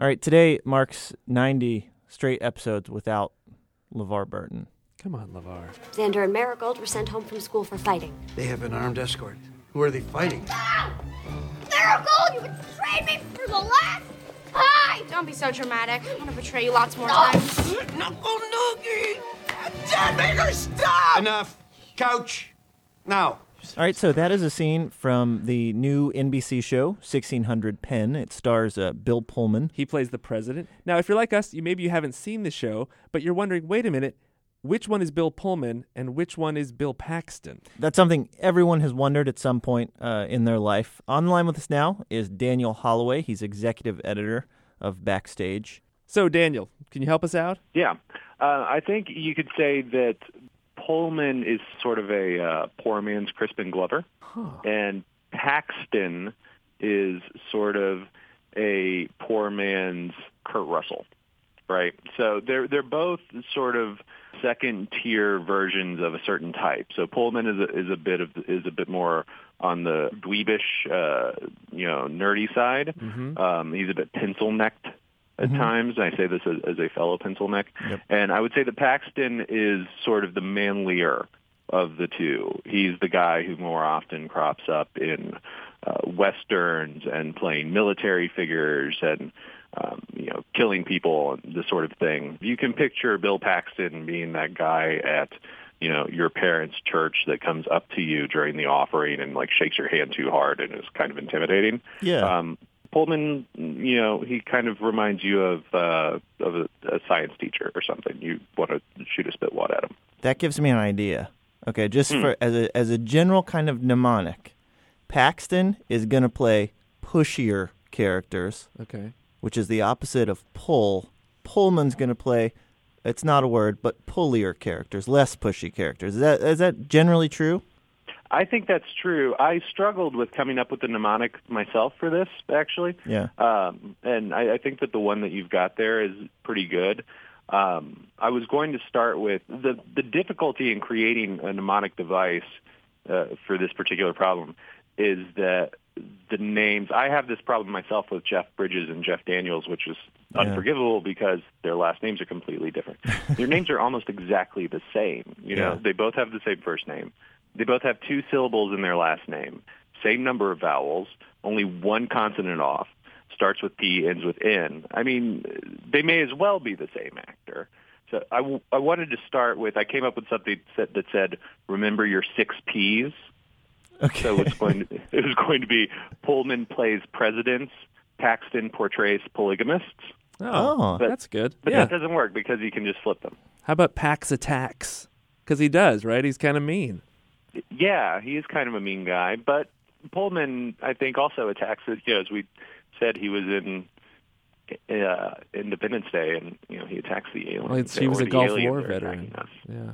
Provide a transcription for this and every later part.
All right, today marks 90 straight episodes without LeVar Burton. Come on, LeVar. Xander and Marigold were sent home from school for fighting. They have an armed escort. Who are they fighting? Marigold, you betrayed me for the last time! Don't be so dramatic. I'm gonna betray you lots more times. Knuckle Noogie! Dad, make her stop! Enough. Couch. Now. All right, so that is a scene from the new NBC show, 1600 Penn. It stars uh, Bill Pullman. He plays the president. Now, if you're like us, you maybe you haven't seen the show, but you're wondering, wait a minute, which one is Bill Pullman and which one is Bill Paxton? That's something everyone has wondered at some point uh, in their life. On the line with us now is Daniel Holloway. He's executive editor of Backstage. So, Daniel, can you help us out? Yeah, uh, I think you could say that Pullman is sort of a uh, poor man's Crispin Glover, and Paxton is sort of a poor man's Kurt Russell, right? So they're they're both sort of second tier versions of a certain type. So Pullman is a, is a bit of is a bit more on the dweebish, uh, you know, nerdy side. Um, he's a bit pencil necked at times. I say this as, as a fellow pencil neck. And I would say that Paxton is sort of the manlier of the two. He's the guy who more often crops up in uh, westerns and playing military figures and um, you know killing people and this sort of thing. You can picture Bill Paxton being that guy at you know your parents' church that comes up to you during the offering and like shakes your hand too hard and is kind of intimidating. Yeah. Um, Pullman, you know, he kind of reminds you of uh, of a, a science teacher or something. You want to shoot a spit wad at him. That gives me an idea. Okay, just for as a as a general kind of mnemonic, Paxton is going to play pushier characters, Okay. which is the opposite of pull. Pullman's going to play it's not a word, but pullier characters, less pushy characters. Is that is that generally true? I think that's true. I struggled with coming up with the mnemonic myself for this, actually. Yeah. Um, and I, I think that the one that you've got there is pretty good. Um, I was going to start with the the difficulty in creating a mnemonic device uh, for this particular problem is that the names. I have this problem myself with Jeff Bridges and Jeff Daniels, which is Yeah. unforgivable because their last names are completely different. their names are almost exactly the same. You know, Yeah. they both have the same first name. They both have two syllables in their last name. Same number of vowels, only one consonant off. Starts with P, ends with N. I mean, they may as well be the same actor. So I, w- I wanted to start with, I came up with something that that said, remember your six Ps. Okay. So it's going to, it was going to be Pullman plays presidents, Paxton portrays polygamists. Oh, Oh. that's good. But yeah. that doesn't work because you can just flip them. How about Pax attacks? Because he does, right? He's kind of mean. Yeah, he is kind of a mean guy, but Pullman, I think, also attacks it. You know, as we said, he was in uh, Independence Day, and you know he attacks the aliens. Well, it's, he was a Gulf War veteran. Yeah.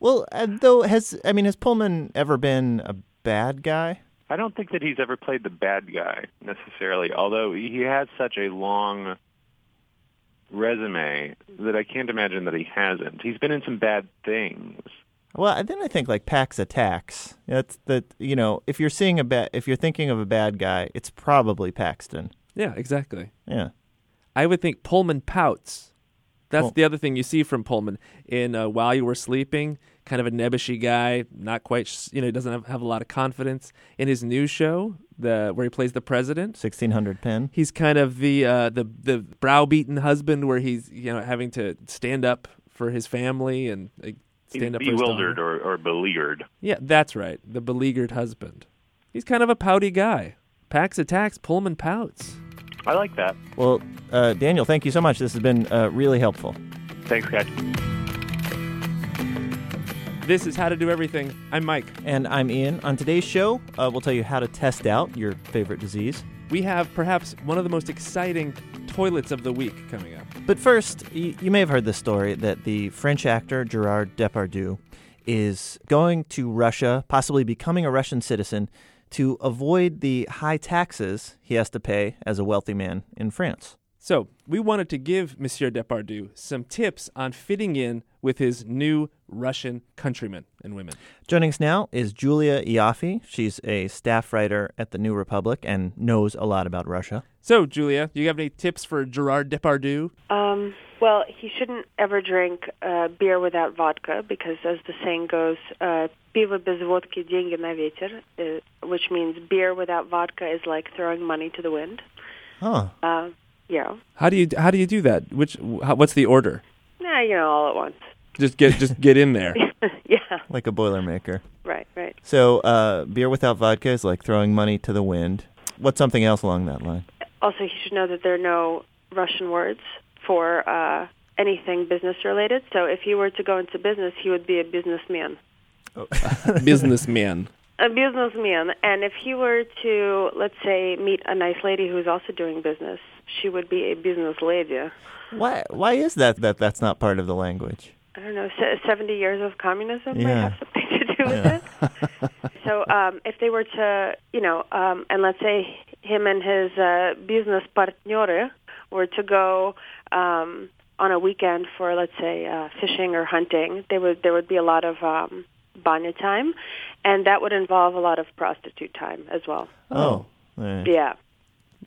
Well, uh, though has I mean has Pullman ever been a bad guy? I don't think that he's ever played the bad guy necessarily, although he has such a long resume that I can't imagine that he hasn't. He's been in some bad things. Well, then I think like Pax attacks. That's that you know if you're seeing a bad if you're thinking of a bad guy, it's probably Paxton. Yeah, exactly. Yeah. I would think Pullman pouts. That's Well- the other thing you see from Pullman in uh, While You Were Sleeping. Kind of a nebbishy guy, not quite, sh- you know, he doesn't have, have a lot of confidence. In his new show, the where he plays the president, 1600 Penn. he's kind of the uh, the the browbeaten husband, where he's you know having to stand up for his family and stand up for his bewildered or, or beleaguered. Yeah, that's right. The beleaguered husband. He's kind of a pouty guy. Pax attacks, Pullman pouts. I like that. Well, uh, Daniel, thank you so much. This has been uh, really helpful. Thanks, guys. This is How to Do Everything. I'm Mike. And I'm Ian. On today's show, uh, we'll tell you how to test out your favorite disease. We have perhaps one of the most exciting toilets of the week coming up. But first, you, you may have heard this story that the French actor Gerard Depardieu is going to Russia, possibly becoming a Russian citizen, to avoid the high taxes he has to pay as a wealthy man in France. So, we wanted to give Monsieur Depardieu some tips on fitting in with his new Russian countrymen and women. Joining us now is Julia Ioffe. She's a staff writer at the New Republic and knows a lot about Russia. So, Julia, do you have any tips for Gerard Depardieu? Um, well, he shouldn't ever drink uh, beer without vodka because, as the saying goes, uh, "Pivo без водки деньги на ветер, which means beer without vodka is like throwing money to the wind. Huh. Uh, yeah. How do you how do you do that? Which how, what's the order? Nah, you know, all at once. Just get just get in there. yeah. Like a Boilermaker. Right. Right. So, uh, beer without vodka is like throwing money to the wind. What's something else along that line? Also, he should know that there are no Russian words for uh, anything business related. So, if he were to go into business, he would be a businessman. Oh. Businessman. a businessman and if he were to let's say meet a nice lady who's also doing business she would be a business lady Why? Why is that? That that's not part of the language. i don't know se- 70 years of communism might have something to do with it so um if they were to you know um and let's say him and his uh business partner were to go um on a weekend for let's say uh fishing or hunting they would there would be a lot of um banya time and that would involve a lot of prostitute time as well Oh. yeah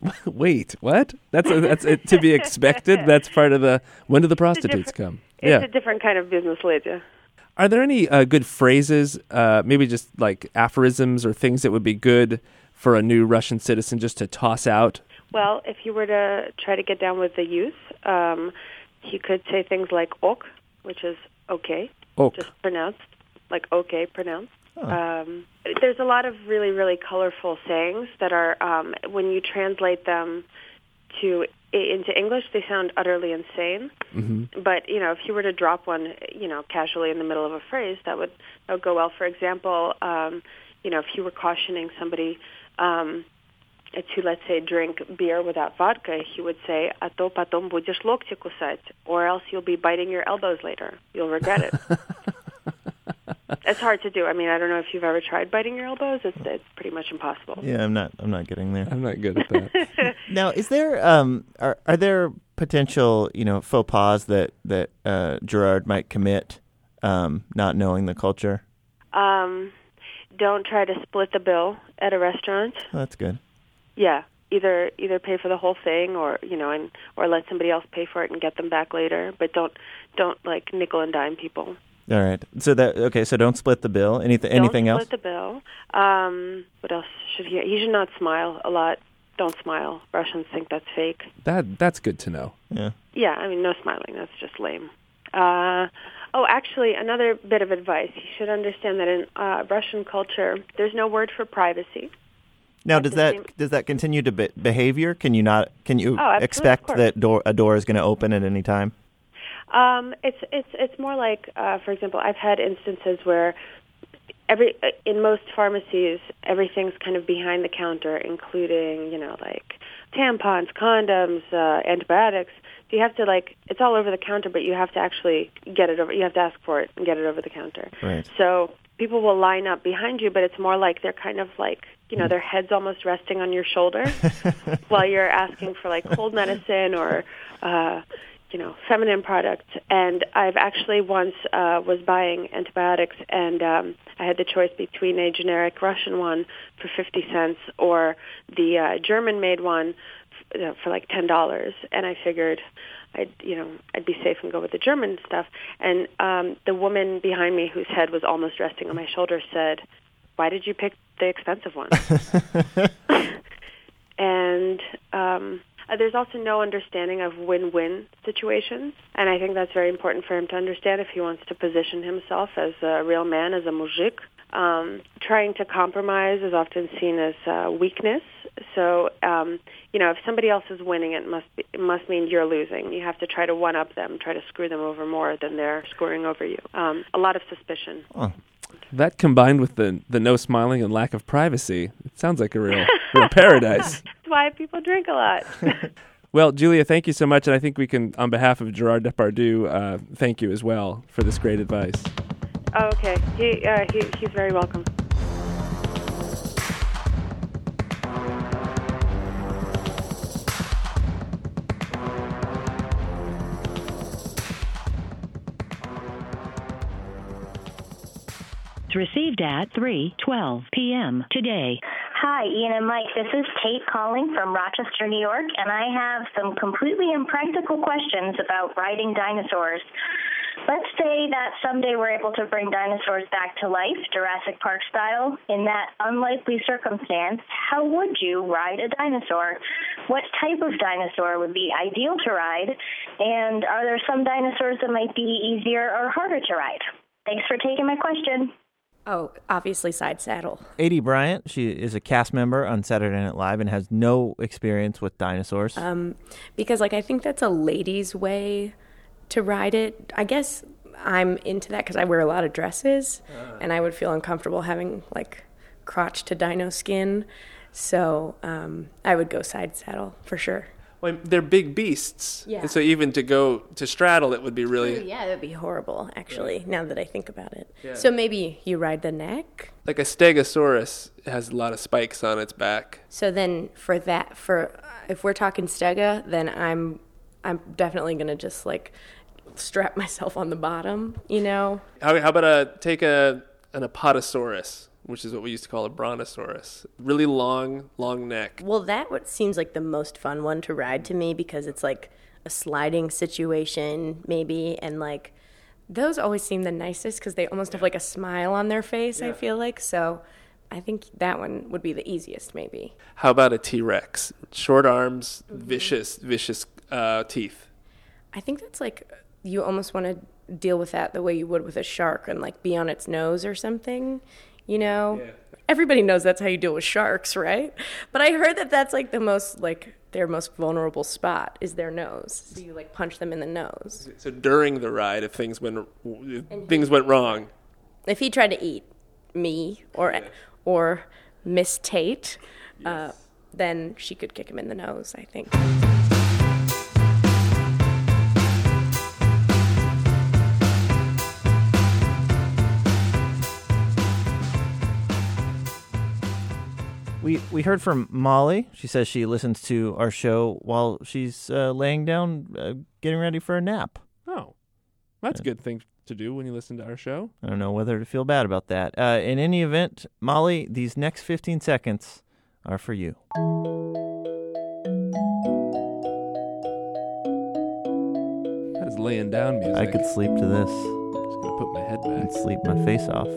Wait, what? That's a, that's it, to be expected. That's part of the when do the prostitutes come? It's Yeah. a different kind of business lady. Are there any uh, good phrases, uh, maybe just like aphorisms or things that would be good for a new Russian citizen just to toss out? Well, if you were to try to get down with the youth, um, he could say things like ok, which is okay, Ok. just pronounced like okay pronounced. Um, there's a lot of really, really colorful sayings that are, um, when you translate them to into English, they sound utterly insane. Mm-hmm. But you know, if you were to drop one, you know, casually in the middle of a phrase, that would that would go well. For example, um, you know, if you were cautioning somebody um, to, let's say, drink beer without vodka, he would say, "А то потом будешь локти кусать," or else you'll be biting your elbows later. You'll regret it. it's hard to do. I mean, I don't know if you've ever tried biting your elbows. It's it's pretty much impossible. Yeah, I'm not. I'm not getting there. I'm not good at that. Now, is there um are are there potential you know faux pas that that uh, Gerard might commit, um, not knowing the culture? Um, don't try to split the bill at a restaurant. Oh, that's good. Yeah, either either pay for the whole thing, or you know, and or let somebody else pay for it and get them back later. But don't don't like nickel and dime people. All right. So that okay. So don't split the bill. Anything? Anything don't else? split the bill. Um, what else should he? He should not smile a lot. Don't smile. Russians think that's fake. that that's good to know. yeah. Yeah, I mean, no smiling. That's just lame. Uh, oh, actually, another bit of advice. You should understand that in uh, Russian culture, there's no word for privacy. Now, does that same- does that continue to be- behavior? Can you not? Can you Oh, expect that door a door is going to open at any time? Um, it's it's it's more like, uh, for example, I've had instances where every in most pharmacies everything's kind of behind the counter, including you know like tampons, condoms, uh, antibiotics. So you have to like it's all over the counter, but you have to actually get it over. You have to ask for it and get it over the counter. Right. So people will line up behind you, but it's more like they're kind of like you know their heads almost resting on your shoulder while you're asking for like cold medicine or uh, you know feminine products. And I've actually once uh, was buying antibiotics, and um, I had the choice between a generic Russian one for fifty cents or the uh, German-made one f- uh, for like ten dollars. And I figured. I'd you know I'd be safe and go with the German stuff. And um, the woman behind me, whose head was almost resting on my shoulder, said, "Why did you pick the expensive one?" and um, uh, there's also no understanding of win-win situations, and I think that's very important for him to understand if he wants to position himself as a real man, as a mujik. Um, trying to compromise is often seen as uh, weakness. So, um, you know, if somebody else is winning, it must be, it must mean you're losing. You have to try to one up them, try to screw them over more than they're screwing over you. Um, a lot of suspicion. That combined with the the no smiling and lack of privacy, it sounds like a real real paradise why people drink a lot. well, Julia, thank you so much. And I think we can, on behalf of Gerard Depardieu, uh, thank you as well for this great advice. Oh, okay. He, uh, he, he's very welcome. received at 3:12 p.m. today. Hi, Ian and Mike. This is Kate calling from Rochester, New York, and I have some completely impractical questions about riding dinosaurs. Let's say that someday we're able to bring dinosaurs back to life, Jurassic Park style. In that unlikely circumstance, how would you ride a dinosaur? What type of dinosaur would be ideal to ride? And are there some dinosaurs that might be easier or harder to ride? Thanks for taking my question. Oh, obviously side saddle. Aidy Bryant, she is a cast member on Saturday Night Live and has no experience with dinosaurs. Um, because like I think that's a lady's way to ride it. I guess I'm into that because I wear a lot of dresses, and I would feel uncomfortable having like crotch to dino skin. So um, I would go side saddle for sure. Well, they're big beasts. Yeah. And so even to go to straddle it would be really Yeah, that'd be horrible. Actually, now that I think about it. Yeah. So maybe you ride the neck. like a stegosaurus has a lot of spikes on its back. So then for that, for if we're talking stega, then I'm I'm definitely gonna just like strap myself on the bottom. You know. How, how about a take a an apatosaurus, which is what we used to call a brontosaurus. Really long, long neck. Well, that what seems like the most fun one to ride to me because it's like a sliding situation, maybe, and like those always seem the nicest because they almost have like a smile on their face. I feel like so. I think that one would be the easiest, maybe. How about a T Rex? Short arms, vicious, vicious uh, teeth. I think that's like you almost want to deal with that the way you would with a shark and like be on its nose or something, you know? Everybody knows that's how you deal with sharks, right? But I heard that that's like the most like their most vulnerable spot is their nose. So you like punch them in the nose. So during the ride, if things went if things went wrong, If he tried to eat me or or Miss Tate, uh, then she could kick him in the nose, I think. We we heard from Molly. She says she listens to our show while she's uh, laying down, uh, getting ready for a nap. oh, that's a good thing to do when you listen to our show. I don't know whether to feel bad about that. Uh, in any event, Molly, these next 15 seconds are for you. That is laying down music. I could sleep to this. Just gonna put my head back. and sleep my face off.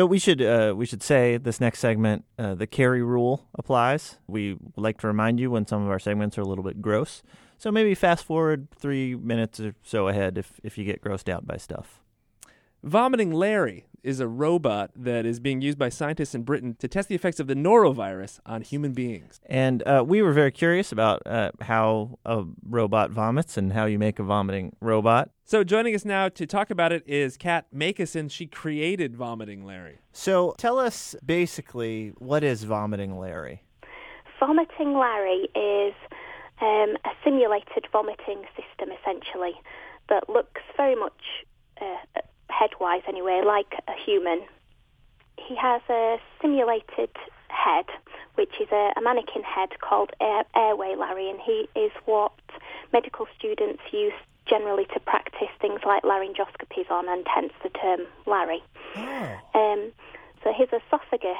So we should uh, we should say this next segment uh, the carry rule applies. We like to remind you when some of our segments are a little bit gross. So maybe fast forward three minutes or so ahead if if you get grossed out by stuff. Vomiting Larry is a robot that is being used by scientists in Britain to test the effects of the norovirus on human beings. And uh, we were very curious about uh, how a robot vomits and how you make a vomiting robot. So joining us now to talk about it is Kat Makison. She created Vomiting Larry. So tell us basically what is vomiting Larry? Vomiting Larry is um, a simulated vomiting system, essentially, that looks very much, uh, head-wise anyway, like a human. He has a simulated head, which is a, a mannequin head called Air, Airway Larry, and he is what medical students use generally to practice things like laryngoscopies on, and hence the term Larry. Um, so his esophagus,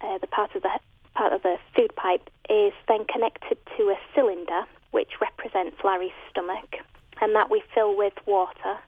uh, the part of the part of the food pipe, is then connected to a cylinder which represents Larry's stomach, and that we fill with water.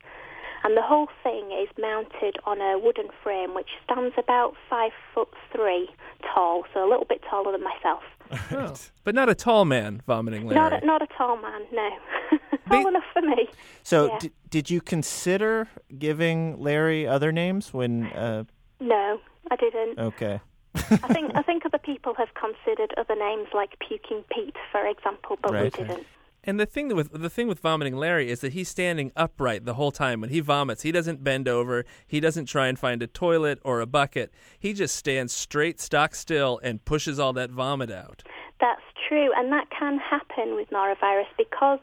And the whole thing is mounted on a wooden frame which stands about five foot three tall, so a little bit taller than myself. Oh. But not a tall man vomiting Larry. Not a, not a tall man, no. tall enough for me. So Yeah. d- did you consider giving Larry other names when? Uh, No, I didn't. okay. I think I think other people have considered other names like Puking Pete, for example, but Right. we didn't. And the thing with the thing with vomiting Larry is that he's standing upright the whole time. When he vomits, he doesn't bend over. He doesn't try and find a toilet or a bucket. He just stands straight, stock still, and pushes all that vomit out. That's true, and that can happen with norovirus because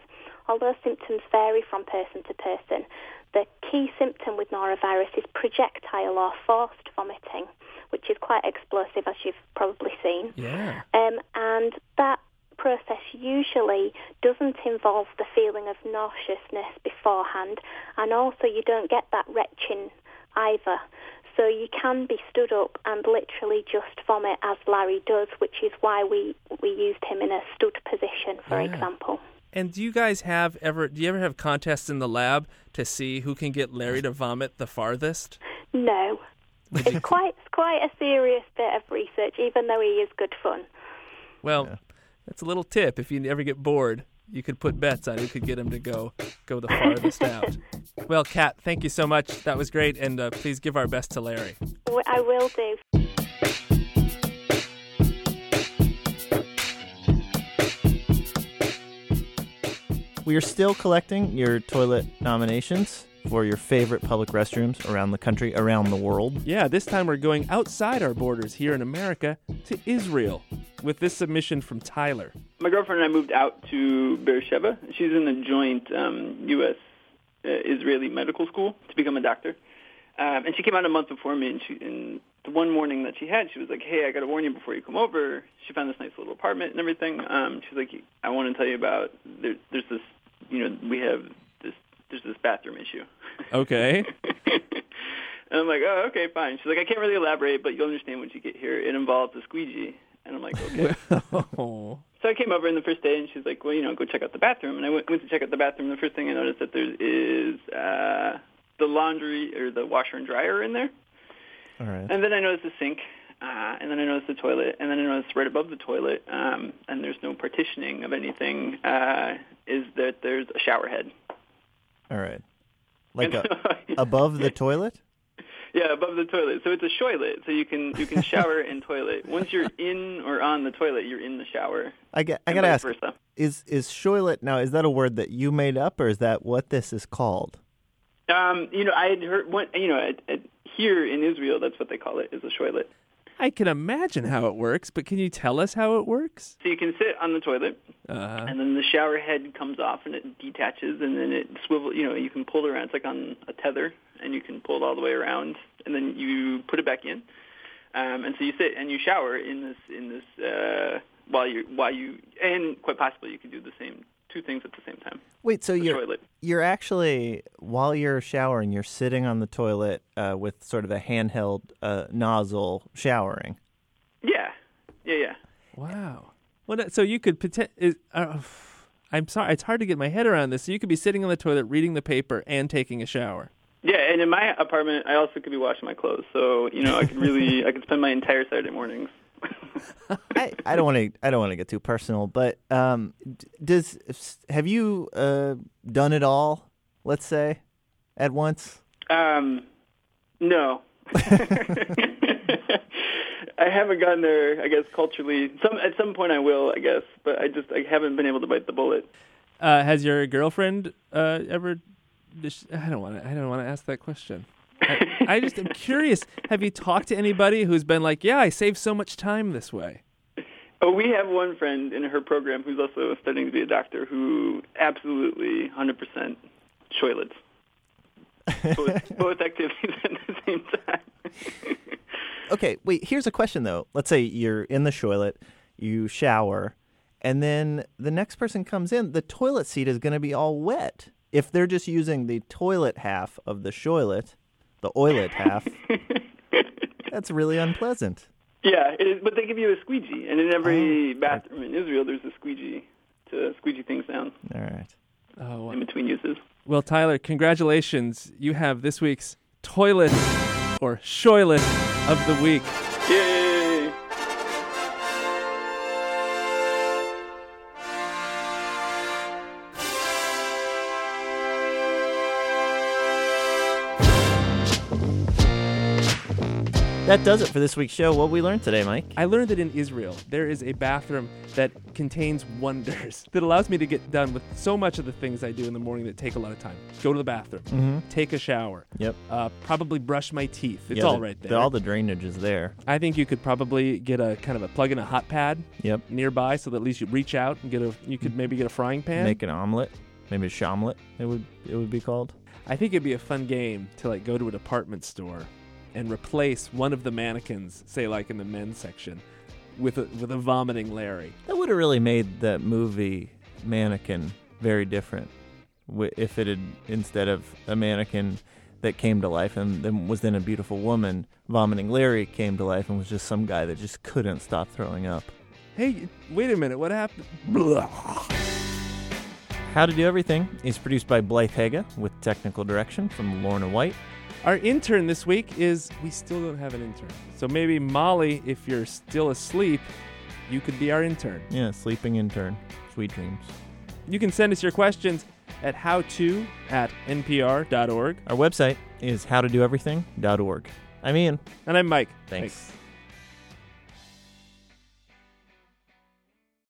although symptoms vary from person to person, the key symptom with norovirus is projectile or forced vomiting, which is quite explosive, as you've probably seen. Yeah. Um, and that usually doesn't involve the feeling of nauseousness beforehand, and also you don't get that retching either. So you can be stood up and literally just vomit as Larry does, which is why we, we used him in a stood position, for Yeah. example. And do you guys have ever? Do you ever have contests in the lab to see who can get Larry to vomit the farthest? No. It's quite it's quite a serious bit of research, even though he is good fun. Well, that's a little tip. If you ever get bored, you could put bets on who could get him to go go the farthest out. Well, Kat, thank you so much. That was great, and uh, please give our best to Larry. I will do. We are still collecting your toilet nominations for your favorite public restrooms around the country, around the world. Yeah, this time we're going outside our borders here in America to Israel with this submission from Tyler. My girlfriend and I moved out to Beersheba. She's in the joint um, U.S. Uh, Israeli medical school to become a doctor. Um, and she came out a month before me, and, she, and the one morning that she had, she was like, "Hey, I got to warn you before you come over." She found this nice little apartment and everything. Um, she's like, "I want to tell you about there, there's this, you know, we have this, there's this bathroom issue." Okay. And I'm like, "Oh, okay, fine." She's like, "I can't really elaborate, but you'll understand once you get here. It involves a squeegee." And I'm like, "Okay." oh. So I came over in the first day, and she's like, "Well, you know, go check out the bathroom." And I went, went to check out the bathroom. The first thing I noticed that there is uh, the laundry or the washer and dryer in there, All right. and then I noticed the sink, uh, and then I noticed the toilet, and then I noticed right above the toilet, um, and there's no partitioning of anything, uh, is that there's a shower head. All right. Like a, above the toilet? Yeah, above the toilet. So it's a shoilet. So you can you can shower and toilet. Once you're in or on the toilet, you're in the shower. I get. I gotta ask. versa. Is is shoilet now? Is that a word that you made up, or is that what this is called? Um, you know, I had heard one. You know, here in Israel, that's what they call it, is a shoilet. I can imagine how it works, but can you tell us how it works? So you can sit on the toilet, Uh, and then the shower head comes off and it detaches, and then it swivel. You know, you can pull it around. It's like on a tether, and you can pull it all the way around, and then you put it back in. Um, and so you sit and you shower in this in this uh, while you while you and quite possibly you can do the same two things at the same time. Wait, so The you're toilet. you're actually while you're showering, you're sitting on the toilet uh, with sort of a handheld uh, nozzle showering. Yeah, yeah, yeah. Wow. What? So you could pretend? Is, uh, I'm sorry, it's hard to get my head around this. So you could be sitting on the toilet, reading the paper, and taking a shower. Yeah, and in my apartment, I also could be washing my clothes. So you know, I could really, I could spend my entire Saturday mornings. I, I don't want to I don't want to get too personal, but um, does have you uh, done it all? Let's say at once. Um, no. I haven't gotten there. I guess culturally, some at some point I will. I guess, but I just I haven't been able to bite the bullet. Uh, has your girlfriend uh, ever? I don't want to. I don't want to ask that question. I, I just am curious. Have you talked to anybody who's been like, "Yeah, I save so much time this way"? Oh, we have one friend in her program who's also studying to be a doctor who absolutely 100% toilets. both, both activities at the same time. Okay, wait. Here's a question though. Let's say you're in the toilet, you shower, and then the next person comes in. The toilet seat is going to be all wet. If they're just using the toilet half of the toilet, the oilet half, that's really unpleasant. Yeah, it is, but they give you a squeegee, and in every oh, bathroom in Israel, there's a squeegee to squeegee things down All right. Oh, in between uses. Well, Tyler, congratulations. You have this week's toilet or shoilet of the week. That does it for this week's show. What we learned today, Mike? I learned that in Israel, there is a bathroom that contains wonders that allows me to get done with so much of the things I do in the morning that take a lot of time. Go to the bathroom, Mhm. take a shower, Yep. uh, probably brush my teeth. It's Yeah, all the- right the- there. all the drainage is there. I think you could probably get a kind of a plug in a hot pad Yep. nearby so that at least you reach out and get a you could maybe get a frying pan. Make an omelet, maybe a shamlet. It would it would be called. I think it'd be a fun game to like go to a department store and replace one of the mannequins, say like in the men's section, with a with a vomiting Larry. That would have really made that movie Mannequin very different if it had instead of a mannequin that came to life and then was then a beautiful woman, vomiting Larry came to life and was just some guy that just couldn't stop throwing up. Hey, wait a minute. What happened? Blah. How to Do Everything is produced by Blythe Haga with technical direction from Lorna White. Our intern this week is we still don't have an intern. So maybe Molly, if you're still asleep, you could be our intern. Yeah, sleeping intern. Sweet dreams. You can send us your questions at howto at npr.org. Our website is howtodoeverything.org. I'm Ian. And I'm Mike. Thanks.